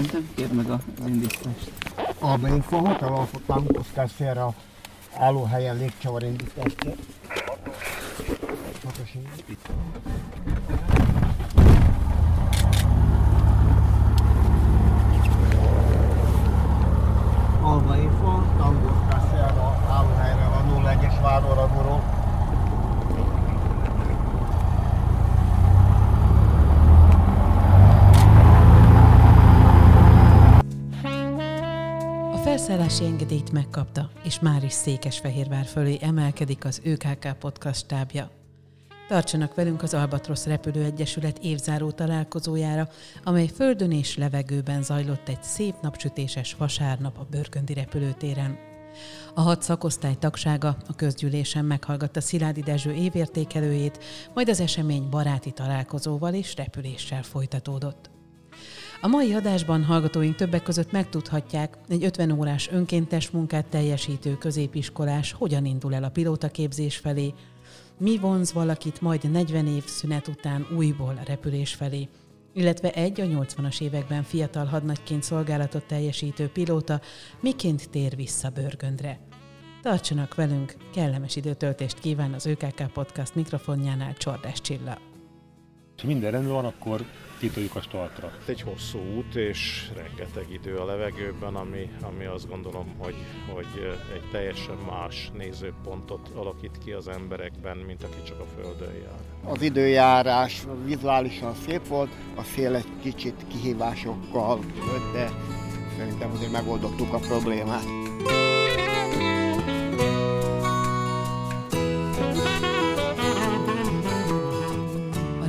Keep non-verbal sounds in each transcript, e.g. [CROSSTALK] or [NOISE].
Szerintem kérd meg az indítást. Albeinfo hotelon tam stasera állóhelyen légcsavar indítást. Albeinfo, Tango stasera állóhelyre van 01-es váróradóról. Felszállási engedélyt megkapta, és már is Székesfehérvár fölé emelkedik az ÖKK podcast stábja. Tartsanak velünk az Albatrosz Repülő Egyesület évzáró találkozójára, amely földön és levegőben zajlott egy szép napsütéses vasárnap a Börköndi repülőtéren. A hat szakosztály tagsága a közgyűlésen meghallgatta Sziládi Dezső évértékelőjét, majd az esemény baráti találkozóval és repüléssel folytatódott. A mai adásban hallgatóink többek között megtudhatják, egy 50 órás önkéntes munkát teljesítő középiskolás hogyan indul el a pilótaképzés felé, mi vonz valakit majd 40 év szünet után újból a repülés felé, illetve egy a 80-as években fiatal hadnagyként szolgálatot teljesítő pilóta miként tér vissza Börgöndre. Tartsanak velünk, kellemes időtöltést kíván az ÖKK Podcast mikrofonjánál Csordás Csilla. Ha minden rendben van, akkor kitoljuk a startra. Egy hosszú út és rengeteg idő a levegőben, ami, ami azt gondolom, hogy, hogy egy teljesen más nézőpontot alakít ki az emberekben, mint aki csak a Földön jár. Az időjárás vizuálisan szép volt, a szél egy kicsit kihívásokkal jött, de szerintem azért megoldottuk a problémát.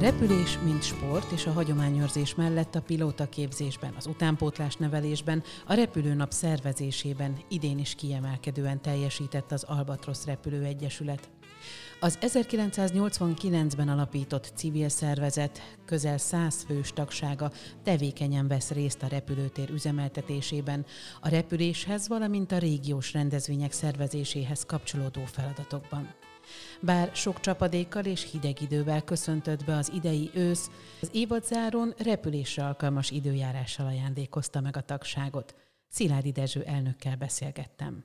Repülés, mint sport és a hagyományőrzés mellett a pilótaképzésben, az utánpótlás nevelésben, a repülőnap szervezésében idén is kiemelkedően teljesített az Albatrosz Repülő Egyesület. Az 1989-ben alapított civil szervezet közel 100 fős tagsága tevékenyen vesz részt a repülőtér üzemeltetésében, a repüléshez, valamint a régiós rendezvények szervezéséhez kapcsolódó feladatokban. Bár sok csapadékkal és hideg idővel köszöntött be az idei ősz, az évadzáron repülésre alkalmas időjárással ajándékozta meg a tagságot. Sziládi Dezső elnökkel beszélgettem.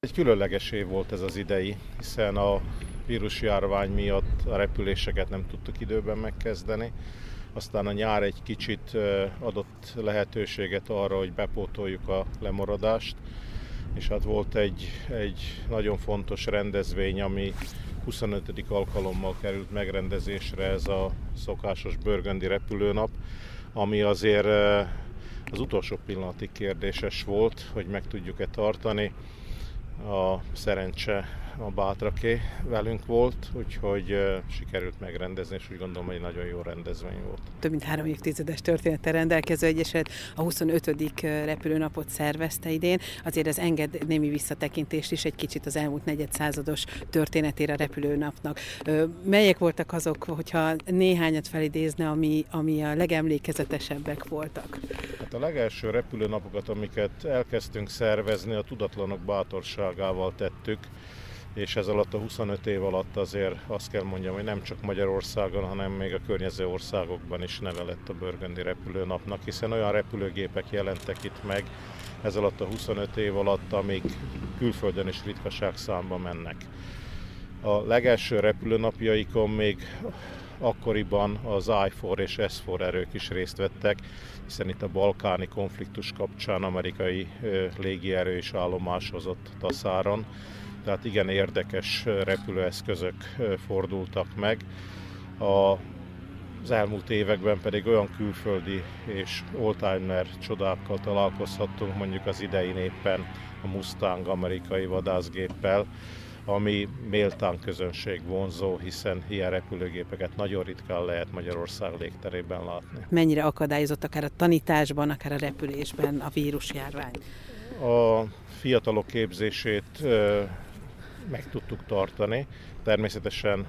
Egy különleges év volt ez az idei, hiszen a vírusjárvány miatt a repüléseket nem tudtuk időben megkezdeni. Aztán a nyár egy kicsit adott lehetőséget arra, hogy bepótoljuk a lemaradást, és hát volt egy, egy nagyon fontos rendezvény, ami 25. alkalommal került megrendezésre, ez a szokásos Börgöndi repülőnap, ami azért az utolsó pillanatig kérdéses volt, hogy meg tudjuk-e tartani. A szerencse a bátraké velünk volt, úgyhogy sikerült megrendezni, és úgy gondolom, hogy nagyon jó rendezvény volt. Több mint három évtizedes történettel rendelkező egyeset a 25. repülőnapot szervezte idén. Azért ez enged némi visszatekintést is egy kicsit az elmúlt negyed százados történetére a repülőnapnak. Melyek voltak azok, hogyha néhányat felidézne, ami, ami a legemlékezetesebbek voltak? Hát a legelső repülőnapokat, amiket elkezdtünk szervezni, a tudatlanok bátorságával tettük és ez alatt a 25 év alatt azért azt kell mondjam, hogy nem csak Magyarországon, hanem még a környező országokban is neve lett a Börgöndi repülőnapnak, hiszen olyan repülőgépek jelentek itt meg ez alatt a 25 év alatt, amik külföldön is ritkaság számba mennek. A legelső repülőnapjaikon még akkoriban az I-4 és S-4 erők is részt vettek, hiszen itt a balkáni konfliktus kapcsán amerikai légierő is állomásozott Taszáron tehát igen érdekes repülőeszközök fordultak meg. A az elmúlt években pedig olyan külföldi és oldtimer csodákkal találkozhattunk, mondjuk az idején éppen a Mustang amerikai vadászgéppel, ami méltán közönség vonzó, hiszen ilyen repülőgépeket nagyon ritkán lehet Magyarország légterében látni. Mennyire akadályozott akár a tanításban, akár a repülésben a vírusjárvány? A fiatalok képzését meg tudtuk tartani, természetesen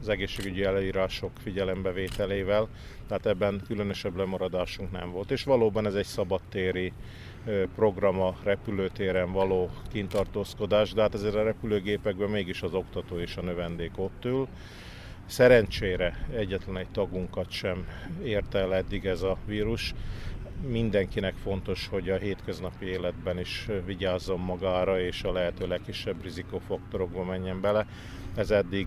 az egészségügyi előírások figyelembevételével, tehát ebben különösebb lemaradásunk nem volt. És valóban ez egy szabadtéri program a repülőtéren való kintartózkodás, de hát ezért a repülőgépekben mégis az oktató és a növendék ott ül. Szerencsére egyetlen egy tagunkat sem érte el eddig ez a vírus, mindenkinek fontos, hogy a hétköznapi életben is vigyázzon magára, és a lehető legkisebb rizikófaktorokba menjen bele. Ez eddig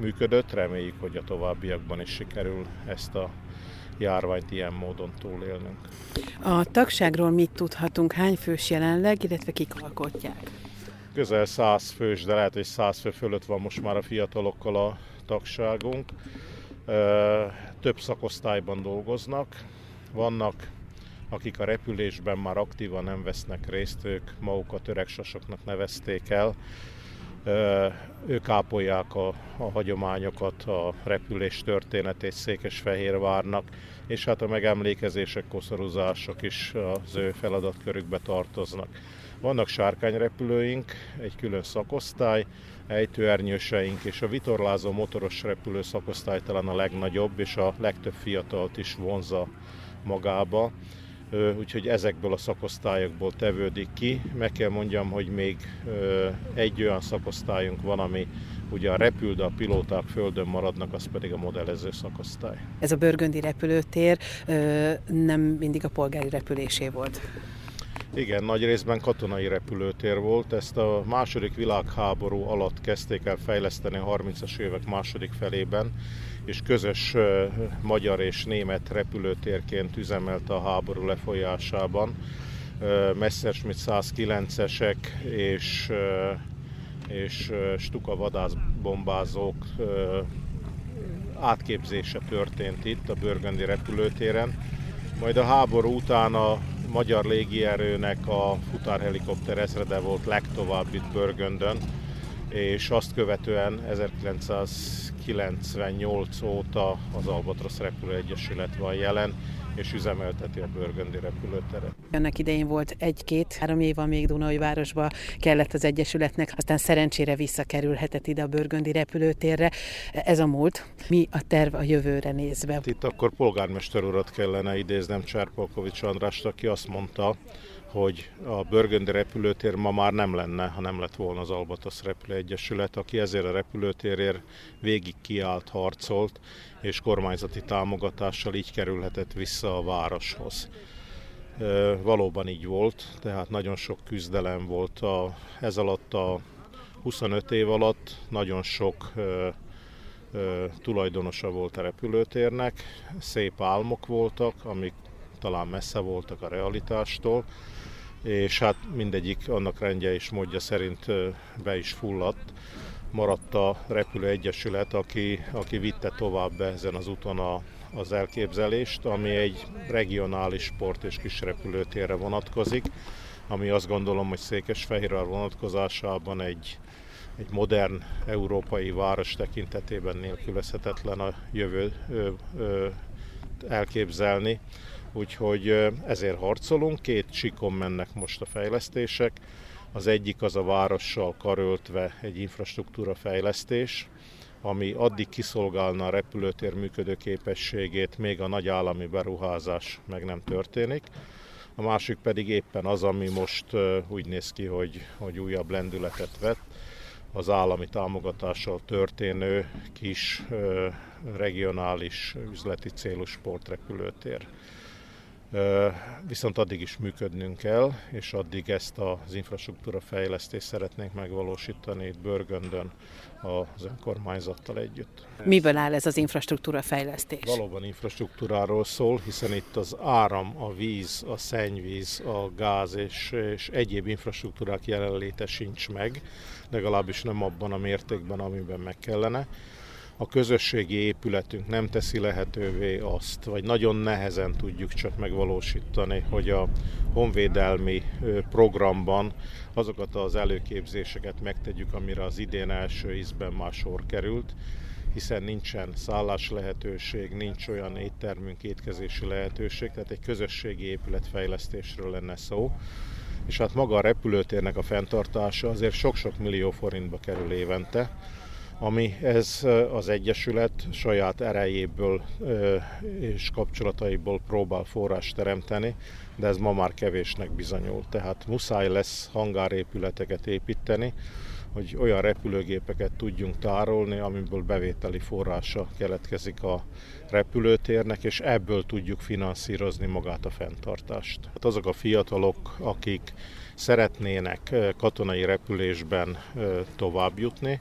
működött, reméljük, hogy a továbbiakban is sikerül ezt a járványt ilyen módon túlélnünk. A tagságról mit tudhatunk? Hány fős jelenleg, illetve kik alkotják? Közel 100 fős, de lehet, hogy 100 fő fölött van most már a fiatalokkal a tagságunk. Több szakosztályban dolgoznak. Vannak, akik a repülésben már aktívan nem vesznek részt, ők magukat öregsasoknak nevezték el ők ápolják a, a hagyományokat, a repülés történetét Székesfehérvárnak, és hát a megemlékezések, koszorúzások is az ő feladatkörükbe tartoznak. Vannak sárkányrepülőink, egy külön szakosztály, ejtőernyőseink és a vitorlázó motoros repülő szakosztály talán a legnagyobb, és a legtöbb fiatalt is vonza magába úgyhogy ezekből a szakosztályokból tevődik ki. Meg kell mondjam, hogy még egy olyan szakosztályunk van, ami ugye a repül, de a pilóták földön maradnak, az pedig a modellező szakosztály. Ez a Börgöndi repülőtér nem mindig a polgári repülésé volt. Igen, nagy részben katonai repülőtér volt. Ezt a második világháború alatt kezdték el fejleszteni a 30-as évek második felében, és közös magyar és német repülőtérként üzemelt a háború lefolyásában. Messerschmitt 109-esek és, és Stuka vadászbombázók átképzése történt itt a Börgöndi repülőtéren. Majd a háború után a magyar légierőnek a futárhelikopter ezrede volt legtovább itt Börgöndön, és azt követően 1998 óta az Albatrosz Repülő Egyesület van jelen, és üzemelteti a Börgöndi repülőteret. Ennek idején volt egy-két-három év, még Dunai városba kellett az Egyesületnek, aztán szerencsére visszakerülhetett ide a Börgöndi repülőtérre. Ez a múlt. Mi a terv a jövőre nézve? Itt akkor polgármester urat kellene idéznem Cserpolkovics Andrást, aki azt mondta, hogy a Börgöndi repülőtér ma már nem lenne, ha nem lett volna az Albatos Repülő Egyesület, aki ezért a repülőtérért végig kiállt, harcolt, és kormányzati támogatással így kerülhetett vissza a városhoz. Valóban így volt, tehát nagyon sok küzdelem volt a, ez alatt a 25 év alatt, nagyon sok tulajdonosa volt a repülőtérnek, szép álmok voltak, amik talán messze voltak a realitástól, és hát mindegyik annak rendje és módja szerint be is fulladt. Maradt a Repülő Egyesület, aki, aki vitte tovább ezen az úton a, az elképzelést, ami egy regionális sport és kis repülőtérre vonatkozik, ami azt gondolom, hogy Székesfehérvár vonatkozásában egy, egy modern európai város tekintetében nélkülözhetetlen a jövő ö, ö, elképzelni úgyhogy ezért harcolunk. Két sikon mennek most a fejlesztések. Az egyik az a várossal karöltve egy infrastruktúra fejlesztés, ami addig kiszolgálna a repülőtér működőképességét, még a nagy állami beruházás meg nem történik. A másik pedig éppen az, ami most úgy néz ki, hogy, hogy újabb lendületet vett, az állami támogatással történő kis regionális üzleti célú sportrepülőtér. Viszont addig is működnünk kell, és addig ezt az infrastruktúra fejlesztést szeretnénk megvalósítani itt Börgöndön az önkormányzattal együtt. Miből áll ez az infrastruktúra fejlesztés? Valóban infrastruktúráról szól, hiszen itt az áram, a víz, a szennyvíz, a gáz és, és egyéb infrastruktúrák jelenléte sincs meg, legalábbis nem abban a mértékben, amiben meg kellene a közösségi épületünk nem teszi lehetővé azt, vagy nagyon nehezen tudjuk csak megvalósítani, hogy a honvédelmi programban azokat az előképzéseket megtegyük, amire az idén első ízben már sor került, hiszen nincsen szállás lehetőség, nincs olyan éttermünk, étkezési lehetőség, tehát egy közösségi épületfejlesztésről lenne szó. És hát maga a repülőtérnek a fenntartása azért sok-sok millió forintba kerül évente, ami ez az Egyesület saját erejéből és kapcsolataiból próbál forrás teremteni, de ez ma már kevésnek bizonyul. Tehát muszáj lesz hangárépületeket építeni, hogy olyan repülőgépeket tudjunk tárolni, amiből bevételi forrása keletkezik a repülőtérnek, és ebből tudjuk finanszírozni magát a fenntartást. Hát azok a fiatalok, akik szeretnének katonai repülésben tovább jutni,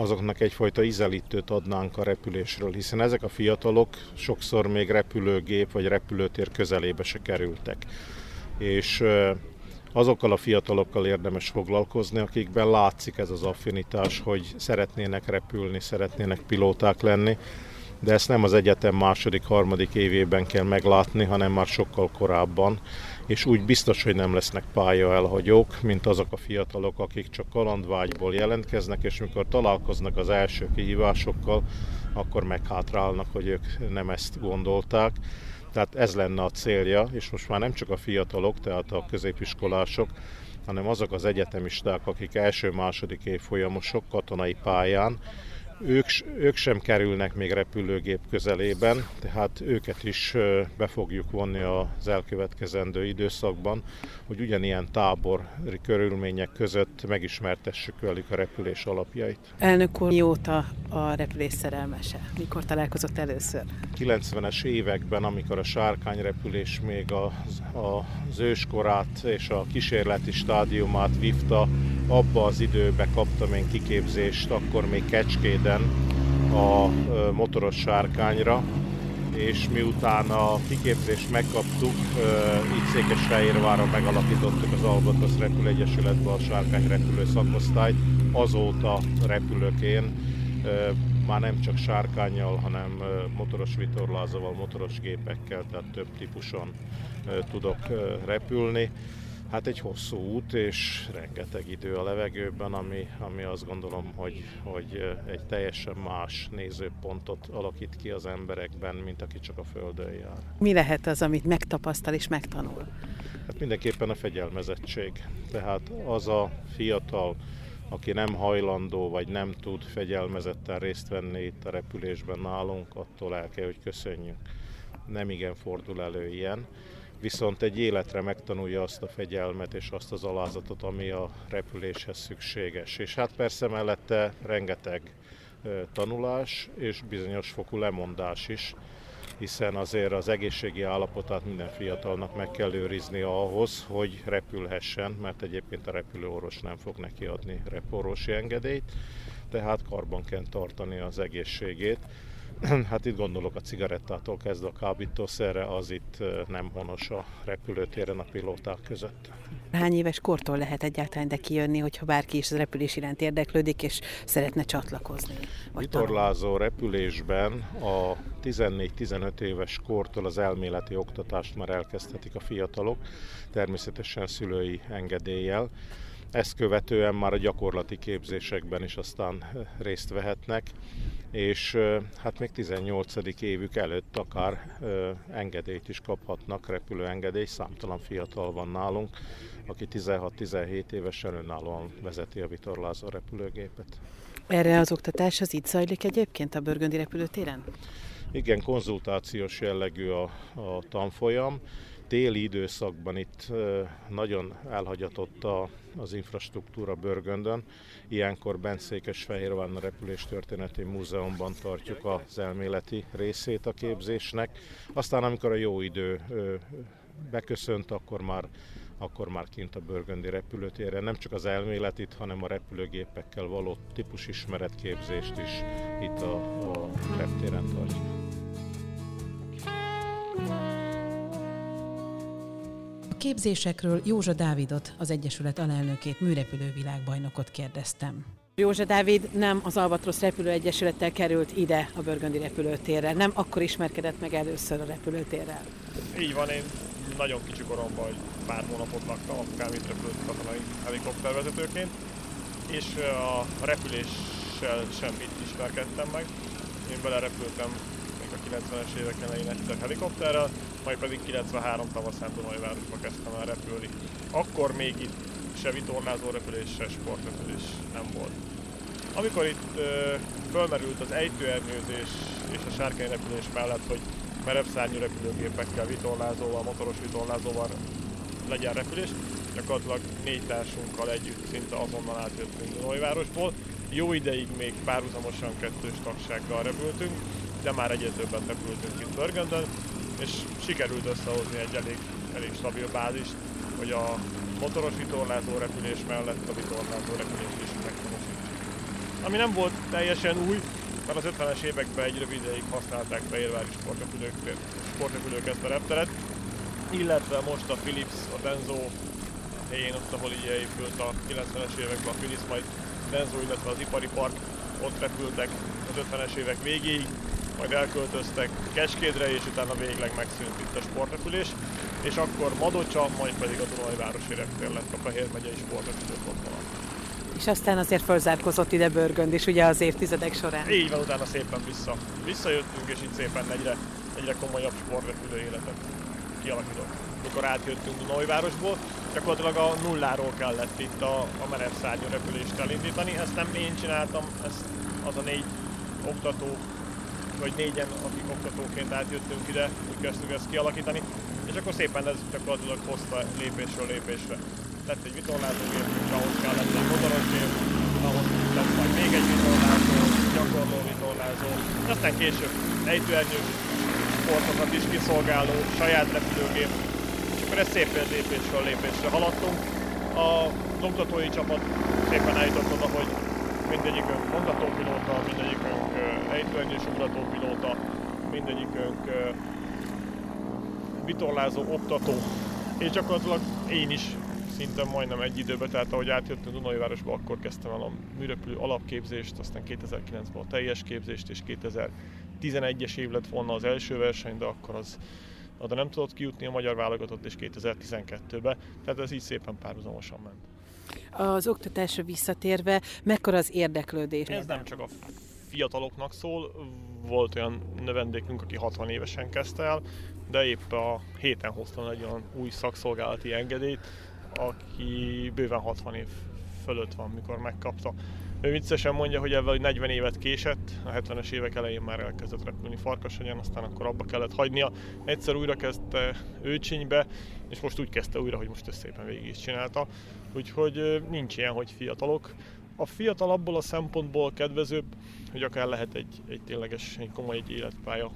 azoknak egyfajta ízelítőt adnánk a repülésről, hiszen ezek a fiatalok sokszor még repülőgép vagy repülőtér közelébe se kerültek. És azokkal a fiatalokkal érdemes foglalkozni, akikben látszik ez az affinitás, hogy szeretnének repülni, szeretnének pilóták lenni, de ezt nem az egyetem második, harmadik évében kell meglátni, hanem már sokkal korábban, és úgy biztos, hogy nem lesznek pálya elhagyók, mint azok a fiatalok, akik csak kalandvágyból jelentkeznek, és mikor találkoznak az első kihívásokkal, akkor meghátrálnak, hogy ők nem ezt gondolták. Tehát ez lenne a célja, és most már nem csak a fiatalok, tehát a középiskolások, hanem azok az egyetemisták, akik első-második év folyamosok katonai pályán, ők, ők sem kerülnek még repülőgép közelében, tehát őket is be fogjuk vonni az elkövetkezendő időszakban, hogy ugyanilyen tábor körülmények között megismertessük velük a repülés alapjait. Elnök úr, mióta a repülés szerelmese? Mikor találkozott először? 90-es években, amikor a sárkányrepülés még az, az őskorát és a kísérleti stádiumát vívta, abba az időbe kaptam én kiképzést, akkor még Kecskéden a motoros sárkányra, és miután a kiképzést megkaptuk, így Székesfehérváron megalapítottuk az Albatrosz Repülegyesületbe a sárkányrepülő szakosztályt, azóta repülök én, már nem csak sárkányjal, hanem motoros vitorlázóval, motoros gépekkel, tehát több típuson tudok repülni. Hát egy hosszú út és rengeteg idő a levegőben, ami, ami azt gondolom, hogy, hogy egy teljesen más nézőpontot alakít ki az emberekben, mint aki csak a Földön jár. Mi lehet az, amit megtapasztal és megtanul? Hát mindenképpen a fegyelmezettség. Tehát az a fiatal, aki nem hajlandó vagy nem tud fegyelmezetten részt venni itt a repülésben nálunk, attól el kell, hogy köszönjünk. Nem igen fordul elő ilyen viszont egy életre megtanulja azt a fegyelmet és azt az alázatot, ami a repüléshez szükséges. És hát persze mellette rengeteg tanulás és bizonyos fokú lemondás is, hiszen azért az egészségi állapotát minden fiatalnak meg kell őrizni ahhoz, hogy repülhessen, mert egyébként a repülőorvos nem fog neki adni reporosi engedélyt, tehát karban kell tartani az egészségét [CLEARS THROAT] hát itt gondolok a cigarettától kezdve a kábítószerre, az itt nem honos a repülőtéren a pilóták között. Hány éves kortól lehet egyáltalán de kijönni, hogyha bárki is az repülés iránt érdeklődik, és szeretne csatlakozni? Vitorlázó repülésben a 14-15 éves kortól az elméleti oktatást már elkezdhetik a fiatalok, természetesen szülői engedéllyel. Ezt követően már a gyakorlati képzésekben is aztán részt vehetnek és hát még 18. évük előtt akár engedélyt is kaphatnak, repülőengedély, számtalan fiatal van nálunk, aki 16-17 évesen önállóan vezeti a vitorlázó repülőgépet. Erre az oktatás az itt zajlik egyébként a Börgöndi repülőtéren? Igen, konzultációs jellegű a, a tanfolyam téli időszakban itt nagyon elhagyatott a, az infrastruktúra Börgöndön. Ilyenkor bent Székesfehérváron a Repüléstörténeti Múzeumban tartjuk az elméleti részét a képzésnek. Aztán amikor a jó idő beköszönt, akkor már akkor már kint a Börgöndi repülőtérre nem csak az elméletit, hanem a repülőgépekkel való típusismeretképzést is itt a, a reptéren tartjuk. Képzésekről Józsa Dávidot, az Egyesület alelnökét, műrepülő világbajnokot kérdeztem. Józsa Dávid nem az Albatrosz Repülőegyesülettel került ide a Börgöndi repülőtérre, nem akkor ismerkedett meg először a repülőtérrel. Így van, én nagyon kicsi koromban, hogy pár hónapot laktam, apukám itt repült katonai helikoptervezetőként, és a repüléssel sem itt ismerkedtem meg. Én belerepültem 90-es évek elején egyszer helikopterrel, majd pedig 93 tavaszán Dunajvárosba kezdtem el repülni. Akkor még itt se vitorlázó repülés, se sportrepülés nem volt. Amikor itt ö, fölmerült az ejtőernyőzés és a sárkányrepülés mellett, hogy merev szárnyú repülőgépekkel, vitorlázóval, motoros vitorlázóval legyen repülés, gyakorlatilag négy társunkkal együtt szinte azonnal átjöttünk Dunajvárosból. Jó ideig még párhuzamosan kettős tagsággal repültünk, de már egyre többet repültünk itt Börgöndön, és sikerült összehozni egy elég, elég stabil bázist, hogy a motoros vitorlázó repülés mellett a vitorlázó repülés is meghonosítsuk. Ami nem volt teljesen új, mert az 50-es években egy rövid ideig használták Fehérvári sportrepülők, sportrepülők ezt a repteret, illetve most a Philips, a Denzo helyén, ott ahol így épült a 90-es években a Philips, majd Denzo, illetve az ipari park, ott repültek az 50-es évek végéig, majd elköltöztek Kecskédre, és utána végleg megszűnt itt a sportrepülés, és akkor Madocsa, majd pedig a Dunajvárosi reptér lett a Fehér megyei sportrepülők otthona. És aztán azért fölzárkozott ide Börgönd is ugye az évtizedek során. Így van, utána szépen vissza. Visszajöttünk, és itt szépen egyre, egyre komolyabb sportrepülő életet kialakított. Mikor átjöttünk Dunajvárosból, gyakorlatilag a nulláról kellett itt a, a merev szárnyú repülést elindítani. Ezt nem én csináltam, ezt az a négy oktató, vagy négyen, akik oktatóként átjöttünk ide, úgy kezdtük ezt kialakítani, és akkor szépen ez gyakorlatilag hozta lépésről lépésre. Lett egy vitorlázógép, ahhoz kellett egy motoros gép, ahhoz lett majd még egy vitorlázó, gyakorló vitorlázó, aztán később ejtőernyős sportokat is kiszolgáló saját repülőgép, és akkor ez szépen lépésről lépésre haladtunk. A oktatói csapat szépen eljutott oda, hogy mindegyikünk mondatópilóta, mindegyikünk ejtőernyős ugratópilóta, mindegyikünk vitorlázó oktató, és gyakorlatilag én is szinte majdnem egy időben, tehát ahogy átjöttünk Dunajvárosba, akkor kezdtem el a műrepülő alapképzést, aztán 2009-ben a teljes képzést, és 2011-es év lett volna az első verseny, de akkor az oda nem tudott kijutni a magyar válogatott, és 2012-ben, tehát ez így szépen párhuzamosan ment. Az oktatásra visszatérve, mekkora az érdeklődés? Ez nem csak a fiataloknak szól, volt olyan növendékünk, aki 60 évesen kezdte el, de épp a héten hoztam egy olyan új szakszolgálati engedélyt, aki bőven 60 év fölött van, mikor megkapta. Ő viccesen mondja, hogy ebben 40 évet késett, a 70-es évek elején már elkezdett repülni farkasagyan, aztán akkor abba kellett hagynia. Egyszer újra kezdte őcsénybe, és most úgy kezdte újra, hogy most ezt szépen végig is csinálta. Úgyhogy nincs ilyen, hogy fiatalok. A fiatal abból a szempontból kedvezőbb, hogy akár lehet egy, egy tényleges, egy komoly egy életpálya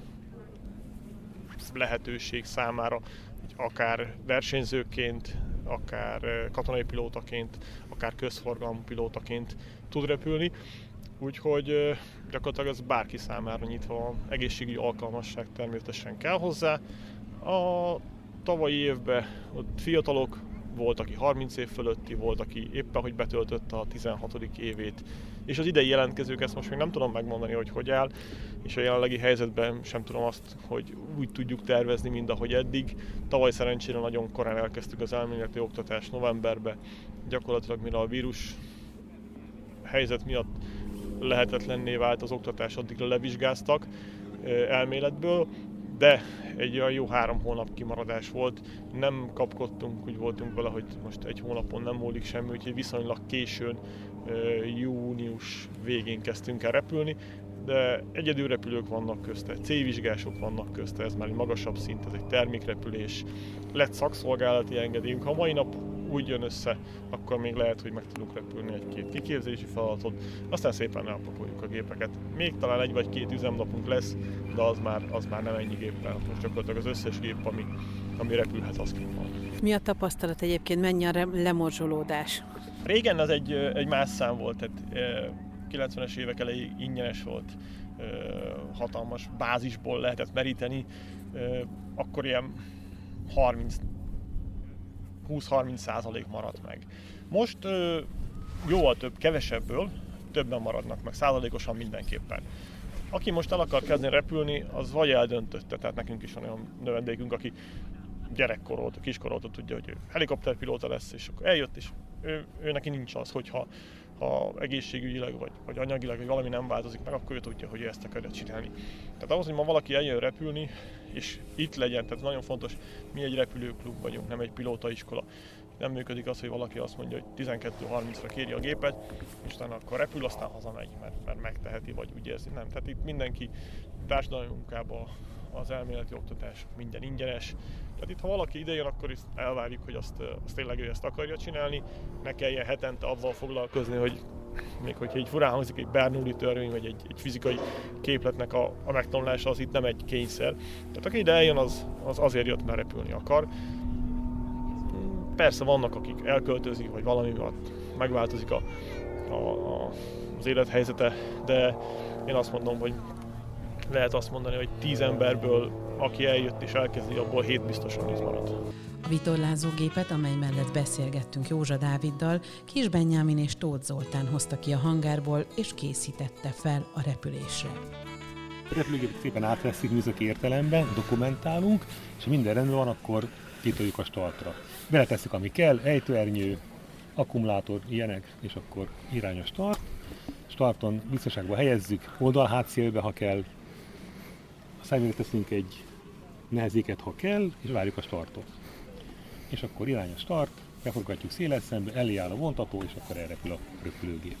lehetőség számára, hogy akár versenyzőként, akár katonai pilótaként, akár közforgalmú pilótaként tud repülni. Úgyhogy gyakorlatilag ez bárki számára nyitva van. Egészségügyi alkalmasság természetesen kell hozzá. A tavalyi évben ott fiatalok, volt, aki 30 év fölötti, volt, aki éppen, hogy betöltötte a 16. évét, és az idei jelentkezők, ezt most még nem tudom megmondani, hogy hogy áll, és a jelenlegi helyzetben sem tudom azt, hogy úgy tudjuk tervezni, mint ahogy eddig. Tavaly szerencsére nagyon korán elkezdtük az elméleti oktatást novemberbe, gyakorlatilag mire a vírus helyzet miatt lehetetlenné vált az oktatás, addigra levizsgáztak elméletből, de egy olyan jó három hónap kimaradás volt, nem kapkodtunk, úgy voltunk vele, hogy most egy hónapon nem múlik semmi, úgyhogy viszonylag későn, június végén kezdtünk el repülni, de egyedül repülők vannak közte, C-vizsgások vannak közte, ez már egy magasabb szint, ez egy termékrepülés, lett szakszolgálati engedélyünk. Ha mai nap úgy jön össze, akkor még lehet, hogy meg tudunk repülni egy-két kiképzési feladatot, aztán szépen elpakoljuk a gépeket. Még talán egy vagy két üzemnapunk lesz, de az már, az már nem ennyi géppel. Most gyakorlatilag az összes gép, ami, ami repülhet, az kint van. Mi a tapasztalat egyébként, mennyi a lemorzsolódás? Régen az egy, egy más szám volt, tehát 90-es évek elejé ingyenes volt, hatalmas bázisból lehetett meríteni, akkor ilyen 30 20-30 százalék maradt meg. Most jóval több, kevesebből többen maradnak meg, százalékosan mindenképpen. Aki most el akar kezdeni repülni, az vagy eldöntötte, tehát nekünk is van olyan növendékünk, aki gyerekkorolta, kiskorolta tudja, hogy ő helikopterpilóta lesz, és akkor eljött, és ő, ő neki nincs az, hogyha ha egészségügyileg vagy, vagy anyagilag vagy valami nem változik meg, akkor ő tudja, hogy ő ezt akarja csinálni. Tehát ahhoz, hogy ma valaki eljön repülni, és itt legyen, tehát nagyon fontos, mi egy repülőklub vagyunk, nem egy pilótaiskola. Nem működik az, hogy valaki azt mondja, hogy 12.30-ra kéri a gépet, és utána akkor repül, aztán hazamegy, mert, mert megteheti, vagy úgy érzi. Nem, tehát itt mindenki társadalmi munkába az elméleti oktatás minden ingyenes. Tehát itt, ha valaki idejön, akkor is elvárjuk, hogy azt, azt tényleg ő ezt akarja csinálni, ne kelljen hetente avval foglalkozni, hogy még hogyha egy furán hangzik egy Bernoulli törvény, vagy egy, egy fizikai képletnek a, a megtanulása, az itt nem egy kényszer. Tehát aki ide eljön, az, az azért jött, mert repülni akar. Persze vannak, akik elköltözik, vagy valami miatt megváltozik a, a, a, az élethelyzete, de én azt mondom, hogy lehet azt mondani, hogy tíz emberből, aki eljött és elkezdi, abból hét biztosan is marad. A vitorlázógépet, amely mellett beszélgettünk Józsa Dáviddal, Kis Benyámin és Tóth Zoltán hozta ki a hangárból, és készítette fel a repülésre. A repülőgépet szépen átveszik műszaki értelemben, dokumentálunk, és ha minden rendben van, akkor kitoljuk a startra. Beletesszük, ami kell, ejtőernyő, akkumulátor, ilyenek, és akkor irányos start. Starton biztonságba helyezzük, oldal hátszélbe, ha kell. Aztán teszünk egy nehezéket, ha kell, és várjuk a startot és akkor irány a start, beforgatjuk széles szembe, elé áll a vontató, és akkor elrepül a repülőgép.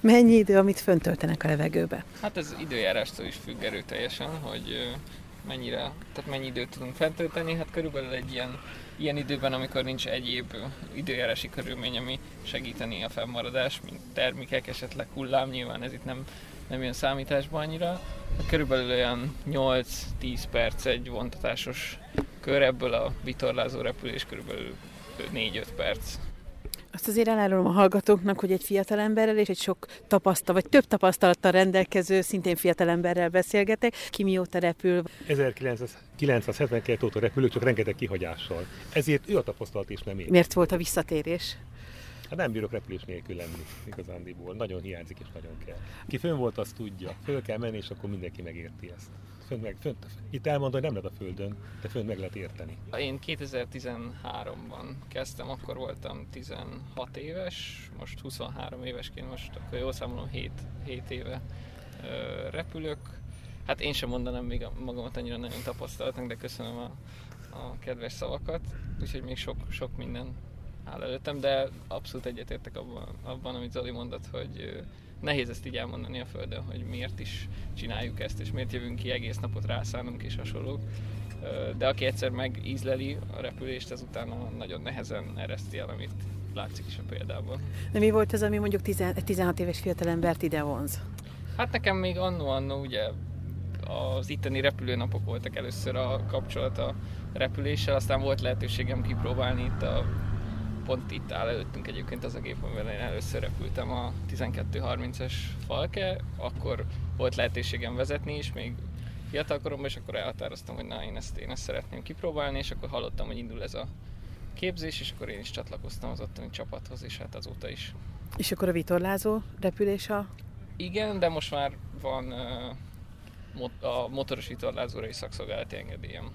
Mennyi idő, amit föntöltenek a levegőbe? Hát ez időjárástól is függ erőteljesen, hogy mennyire, tehát mennyi időt tudunk fentölteni, hát körülbelül egy ilyen, ilyen időben, amikor nincs egyéb időjárási körülmény, ami segíteni a fennmaradás, mint termékek, esetleg hullám, nyilván ez itt nem, nem jön számításba annyira. Hát körülbelül olyan 8-10 perc egy vontatásos kör, ebből a vitorlázó repülés körülbelül 4-5 perc. Azt azért elárulom a hallgatóknak, hogy egy fiatalemberrel és egy sok tapasztal, vagy több tapasztalattal rendelkező, szintén fiatalemberrel beszélgetek. Ki mióta repül? 1972 óta repülök, csak rengeteg kihagyással. Ezért ő a tapasztalat és nem én. Miért volt a visszatérés? Hát nem bírok repülés nélkül lenni igazándiból. Nagyon hiányzik és nagyon kell. Ki fönn volt, azt tudja. Föl kell menni, és akkor mindenki megérti ezt fönt meg, fönt, itt elmondom, hogy nem lehet a Földön, de fönt meg lehet érteni. Én 2013-ban kezdtem, akkor voltam 16 éves, most 23 évesként, most akkor jól számolom 7, 7 éve repülök. Hát én sem mondanám még magamat annyira nagyon tapasztalatnak, de köszönöm a, a kedves szavakat, úgyhogy még sok, sok minden áll előttem, de abszolút egyetértek abban, abban, amit Zoli mondott, hogy nehéz ezt így elmondani a Földön, hogy miért is csináljuk ezt, és miért jövünk ki egész napot rászánunk és hasonlók. De aki egyszer megízleli a repülést, ez utána nagyon nehezen ereszti el, amit látszik is a példában. De mi volt ez, ami mondjuk 16 éves fiatalembert ide vonz? Hát nekem még annó-annó ugye az itteni repülőnapok voltak először a kapcsolat a repüléssel, aztán volt lehetőségem kipróbálni itt a pont itt áll előttünk egyébként az a gép, amivel én először repültem a 1230-es Falke, akkor volt lehetőségem vezetni is, még fiatalkoromban, és akkor elhatároztam, hogy na, én ezt, én ezt szeretném kipróbálni, és akkor hallottam, hogy indul ez a képzés, és akkor én is csatlakoztam az ottani csapathoz, és hát azóta is. És akkor a vitorlázó repülés a... Igen, de most már van uh, a motoros vitorlázóra is szakszolgálati engedélyem.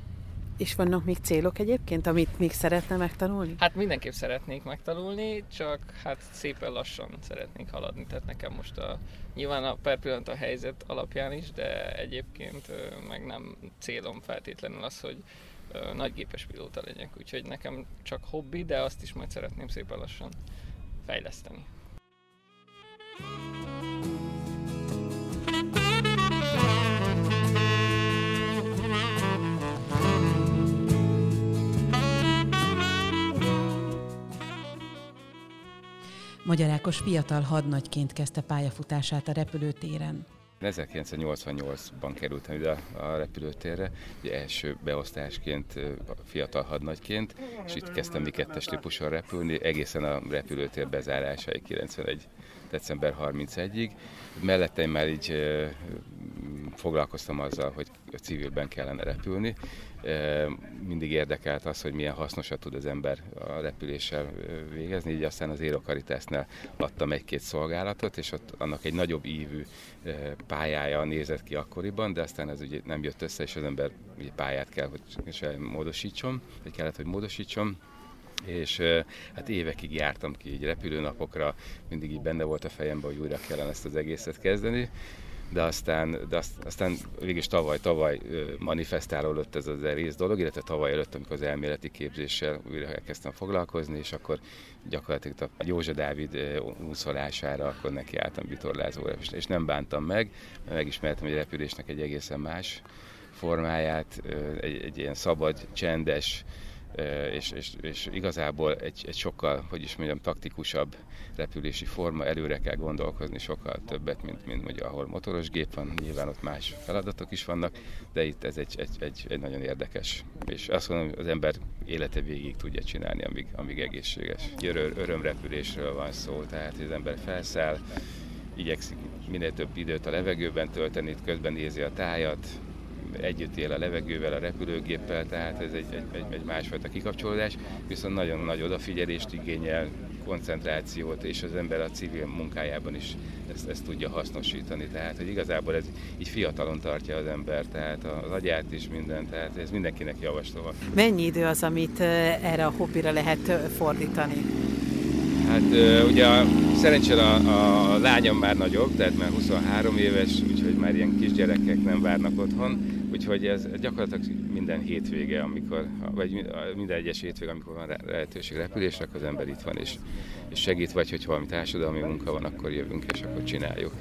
És vannak még célok egyébként, amit még szeretne megtanulni? Hát mindenképp szeretnék megtanulni, csak hát szépen lassan szeretnék haladni, tehát nekem most a, nyilván a per pillanat a helyzet alapján is, de egyébként meg nem célom feltétlenül az, hogy nagygépes pilóta legyek, úgyhogy nekem csak hobbi, de azt is majd szeretném szépen lassan fejleszteni. Magyar Ákos fiatal hadnagyként kezdte pályafutását a repülőtéren. 1988-ban kerültem ide a repülőtérre, ugye első beosztásként, fiatal hadnagyként, és itt kezdtem mi kettes típuson repülni, egészen a repülőtér bezárásáig 91 december 31-ig. Mellettem már így foglalkoztam azzal, hogy civilben kellene repülni. Mindig érdekelt az, hogy milyen hasznosat tud az ember a repüléssel végezni, így aztán az Aerocaritasnál adtam egy-két szolgálatot, és ott annak egy nagyobb ívű pályája nézett ki akkoriban, de aztán ez ugye nem jött össze, és az ember ugye pályát kell, hogy módosítson, vagy kellett, hogy módosítson. És hát évekig jártam ki így repülőnapokra, mindig így benne volt a fejemben, hogy újra kellene ezt az egészet kezdeni, de aztán, de aztán végig tavaly, tavaly manifestálódott ez az egész dolog, illetve tavaly előtt, amikor az elméleti képzéssel újra elkezdtem foglalkozni, és akkor gyakorlatilag a Józsa Dávid úszolására akkor nekiálltam vitorlázóra, és nem bántam meg, mert megismertem, hogy a repülésnek egy egészen más formáját, egy, egy ilyen szabad, csendes, és, és, és igazából egy, egy sokkal, hogy is mondjam, taktikusabb repülési forma, előre kell gondolkozni sokkal többet, mint, mint mondja, ahol motoros gép van, nyilván ott más feladatok is vannak, de itt ez egy, egy, egy, egy nagyon érdekes, és azt mondom, az ember élete végig tudja csinálni, amíg, amíg egészséges. Öröm, örömrepülésről van szó, tehát az ember felszáll, igyekszik minél több időt a levegőben tölteni, közben nézi a tájat, együtt él a levegővel, a repülőgéppel, tehát ez egy, egy, egy másfajta kikapcsolódás, viszont nagyon nagy odafigyelést igényel, koncentrációt, és az ember a civil munkájában is ezt, ezt tudja hasznosítani. Tehát, hogy igazából ez így fiatalon tartja az ember, tehát az agyát is minden, tehát ez mindenkinek javaslom. Mennyi idő az, amit erre a hobbira lehet fordítani? Hát ugye szerencsére a, a lányom már nagyobb, tehát már 23 éves, úgyhogy már ilyen kisgyerekek nem várnak otthon, úgyhogy ez gyakorlatilag minden hétvége, amikor, vagy minden egyes hétvége, amikor van lehetőség repülésre, akkor az ember itt van és, és segít, vagy hogy valami társadalmi munka van, akkor jövünk és akkor csináljuk.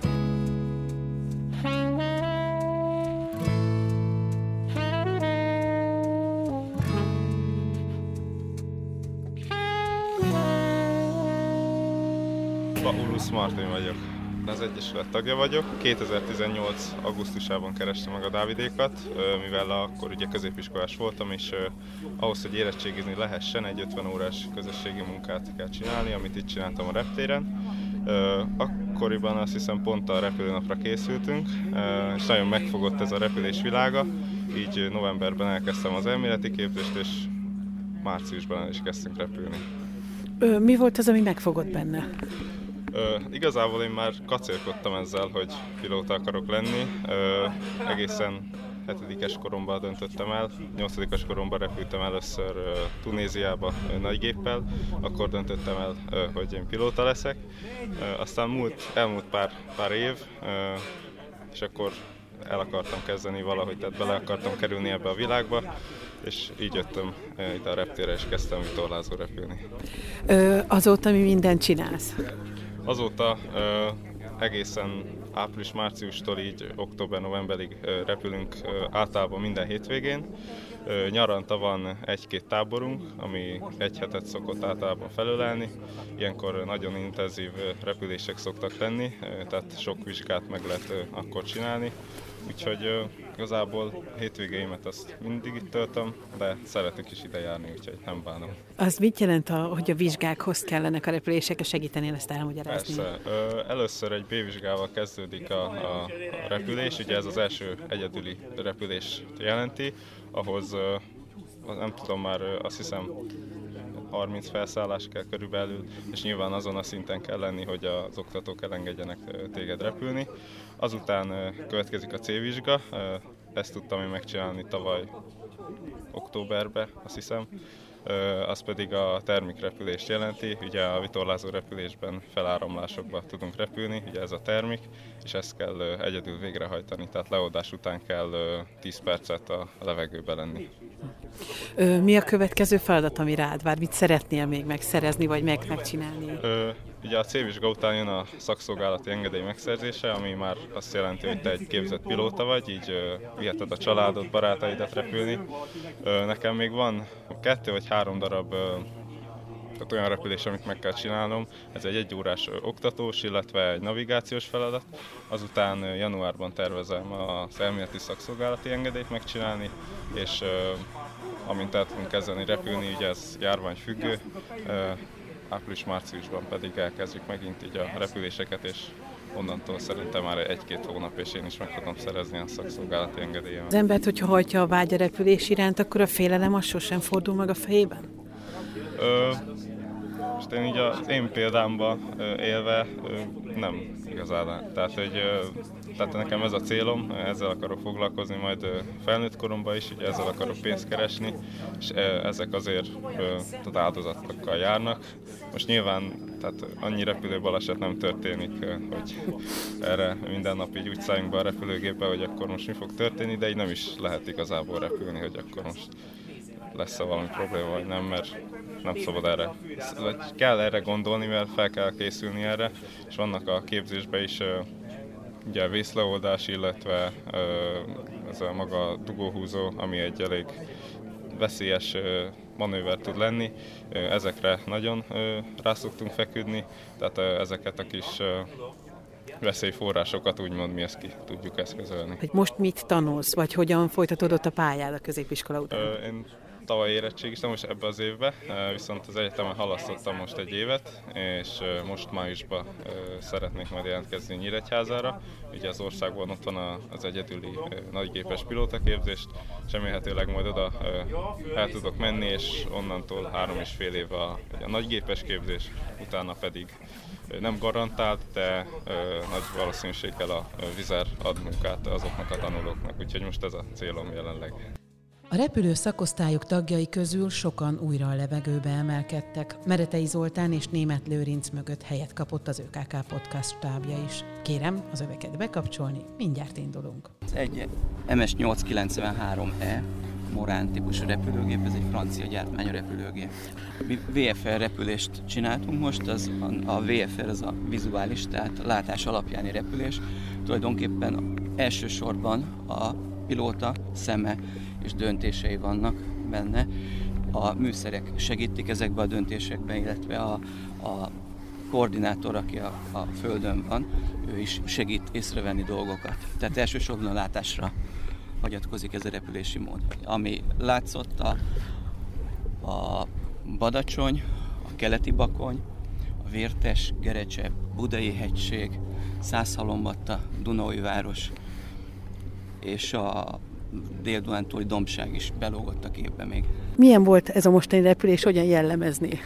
Martin vagyok. Az Egyesület tagja vagyok. 2018. augusztusában kerestem meg a Dávidékat, mivel akkor ugye középiskolás voltam, és ahhoz, hogy érettségizni lehessen, egy 50 órás közösségi munkát kell csinálni, amit itt csináltam a reptéren. Akkoriban azt hiszem pont a repülőnapra készültünk, és nagyon megfogott ez a repülés világa, így novemberben elkezdtem az elméleti képzést, és márciusban el is kezdtünk repülni. Mi volt az, ami megfogott benne? Igazából én már kacérkodtam ezzel, hogy pilóta akarok lenni. Ö, egészen hetedikes koromban döntöttem el, nyolcadikes koromban repültem először uh, Tunéziába uh, nagygéppel, akkor döntöttem el, uh, hogy én pilóta leszek. Aztán múlt, elmúlt pár, pár év, és akkor el akartam kezdeni valahogy, tehát bele akartam kerülni ebbe a világba, és így jöttem itt a reptére, és kezdtem vitorlázó repülni. Ö, azóta mi mindent csinálsz? Azóta egészen április-márciustól így október-novemberig repülünk általában minden hétvégén. Nyaranta van egy-két táborunk, ami egy hetet szokott általában felölelni. Ilyenkor nagyon intenzív repülések szoktak lenni, tehát sok vizsgát meg lehet akkor csinálni. Úgyhogy igazából hétvégeimet azt mindig itt töltöm, de szeretek is ide járni, úgyhogy nem bánom. Az mit jelent, hogy a vizsgákhoz kellenek a repülések, segítenél ezt elmagyarázni? Persze. Először egy B-vizsgával kezdődik a, a repülés, ugye ez az első egyedüli repülés jelenti, ahhoz nem tudom már, azt hiszem 30 felszállás kell körülbelül, és nyilván azon a szinten kell lenni, hogy az oktatók elengedjenek téged repülni. Azután következik a C-vizsga, ezt tudtam én megcsinálni tavaly októberbe, azt hiszem. Az pedig a termikrepülést jelenti, ugye a vitorlázó repülésben feláramlásokba tudunk repülni, ugye ez a termik, és ezt kell egyedül végrehajtani, tehát leoldás után kell 10 percet a levegőbe lenni. Mi a következő feladat, ami rád vár? Mit szeretnél még megszerezni, vagy meg megcsinálni? Ugye a C-vizsga után jön a szakszolgálati engedély megszerzése, ami már azt jelenti, hogy te egy képzett pilóta vagy, így ö, viheted a családot, barátaidat repülni. Ö, nekem még van kettő vagy három darab ö, tehát olyan repülés, amit meg kell csinálnom. Ez egy egyórás oktatós, illetve egy navigációs feladat. Azután januárban tervezem az elméleti szakszolgálati engedélyt megcsinálni, és amint el tudunk kezdeni repülni, ugye ez járványfüggő, április-márciusban pedig elkezdjük megint így a repüléseket, és onnantól szerintem már egy-két hónap, és én is meg tudom szerezni a szakszolgálati engedélyemet. Az embert, hogyha hajtja a vágy a repülés iránt, akkor a félelem az sosem fordul meg a fejében? Ö, most én így az én példámba élve nem igazán. Tehát, hogy tehát nekem ez a célom, ezzel akarok foglalkozni majd felnőtt koromban is, ugye ezzel akarok pénzt keresni, és ezek azért tehát áldozatokkal járnak. Most nyilván tehát annyi repülő baleset nem történik, hogy erre minden nap így úgy szálljunk be a repülőgépbe, hogy akkor most mi fog történni, de így nem is lehet igazából repülni, hogy akkor most lesz-e valami probléma, vagy nem, mert nem szabad erre, vagy kell erre gondolni, mert fel kell készülni erre, és vannak a képzésben is ugye vészleoldás, illetve ez a maga dugóhúzó, ami egy elég veszélyes manőver tud lenni. Ezekre nagyon rá szoktunk feküdni, tehát ezeket a kis veszélyforrásokat úgymond mi ezt ki tudjuk eszközölni. Hogy most mit tanulsz, vagy hogyan folytatódott a pályád a középiskola után? Én tavaly érettségiztem most ebbe az évbe, viszont az egyetemen halasztottam most egy évet, és most májusban szeretnék majd jelentkezni Nyíregyházára. Ugye az országban ott van az egyedüli nagygépes pilótaképzést, és remélhetőleg majd oda el tudok menni, és onnantól három és fél év a, a nagygépes képzés, utána pedig nem garantált, de nagy valószínűséggel a vizer ad munkát azoknak a tanulóknak, úgyhogy most ez a célom jelenleg. A repülő szakosztályok tagjai közül sokan újra a levegőbe emelkedtek. Meretei Zoltán és Német Lőrinc mögött helyet kapott az ÖKK podcast stábja is. Kérem az öveket bekapcsolni, mindjárt indulunk. Egy MS-893E Morán típusú repülőgép, ez egy francia gyártmányú repülőgép. Mi VFR repülést csináltunk most, az, a VFR az a vizuális, tehát látás alapjáni repülés. Tulajdonképpen elsősorban a pilóta szeme és döntései vannak benne. A műszerek segítik ezekbe a döntésekben, illetve a, a koordinátor, aki a, a földön van, ő is segít észrevenni dolgokat. Tehát elsősorban a látásra hagyatkozik ez a repülési mód. Ami látszott a, a Badacsony, a keleti Bakony, a Vértes, Gerecse, Budai hegység, Százhalombatta, Dunói város és a dél-dunántúli dombság is belógott a képbe még. Milyen volt ez a mostani repülés, hogyan jellemezni?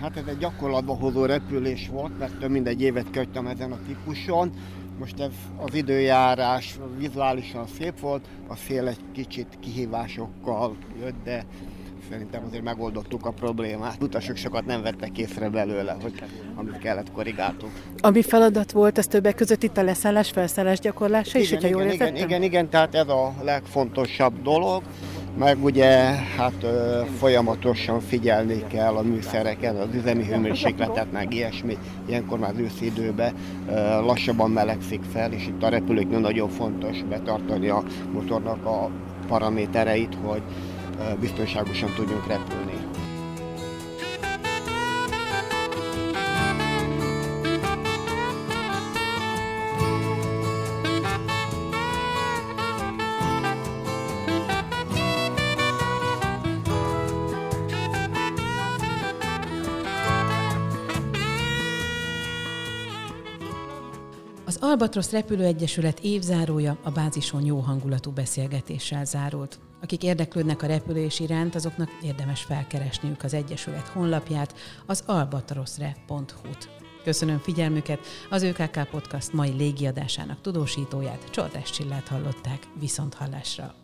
Hát ez egy gyakorlatba hozó repülés volt, mert több mint egy évet kötöttem ezen a típuson. Most ez az időjárás vizuálisan szép volt, a szél egy kicsit kihívásokkal jött, de szerintem azért megoldottuk a problémát. Utasok sokat nem vettek észre belőle, hogy amit kellett korrigáltuk. Ami feladat volt, ez többek között itt a leszállás, felszállás gyakorlása is, hogyha jól igen, igen, igen, igen, tehát ez a legfontosabb dolog, meg ugye hát ö, folyamatosan figyelni kell a műszereken, az üzemi hőmérsékletet, meg ilyesmi. Ilyenkor már az őszi időben ö, lassabban melegszik fel, és itt a repülőknél nagyon fontos betartani a motornak a paramétereit, hogy biztonságosan tudjunk repülni. Albatrosz Repülőegyesület évzárója a bázison jó hangulatú beszélgetéssel zárult. Akik érdeklődnek a repülés iránt, azoknak érdemes felkeresniük az Egyesület honlapját, az albatroszre.hu-t. Köszönöm figyelmüket, az ÖKK Podcast mai légiadásának tudósítóját, Csordás Csillát hallották, viszont hallásra.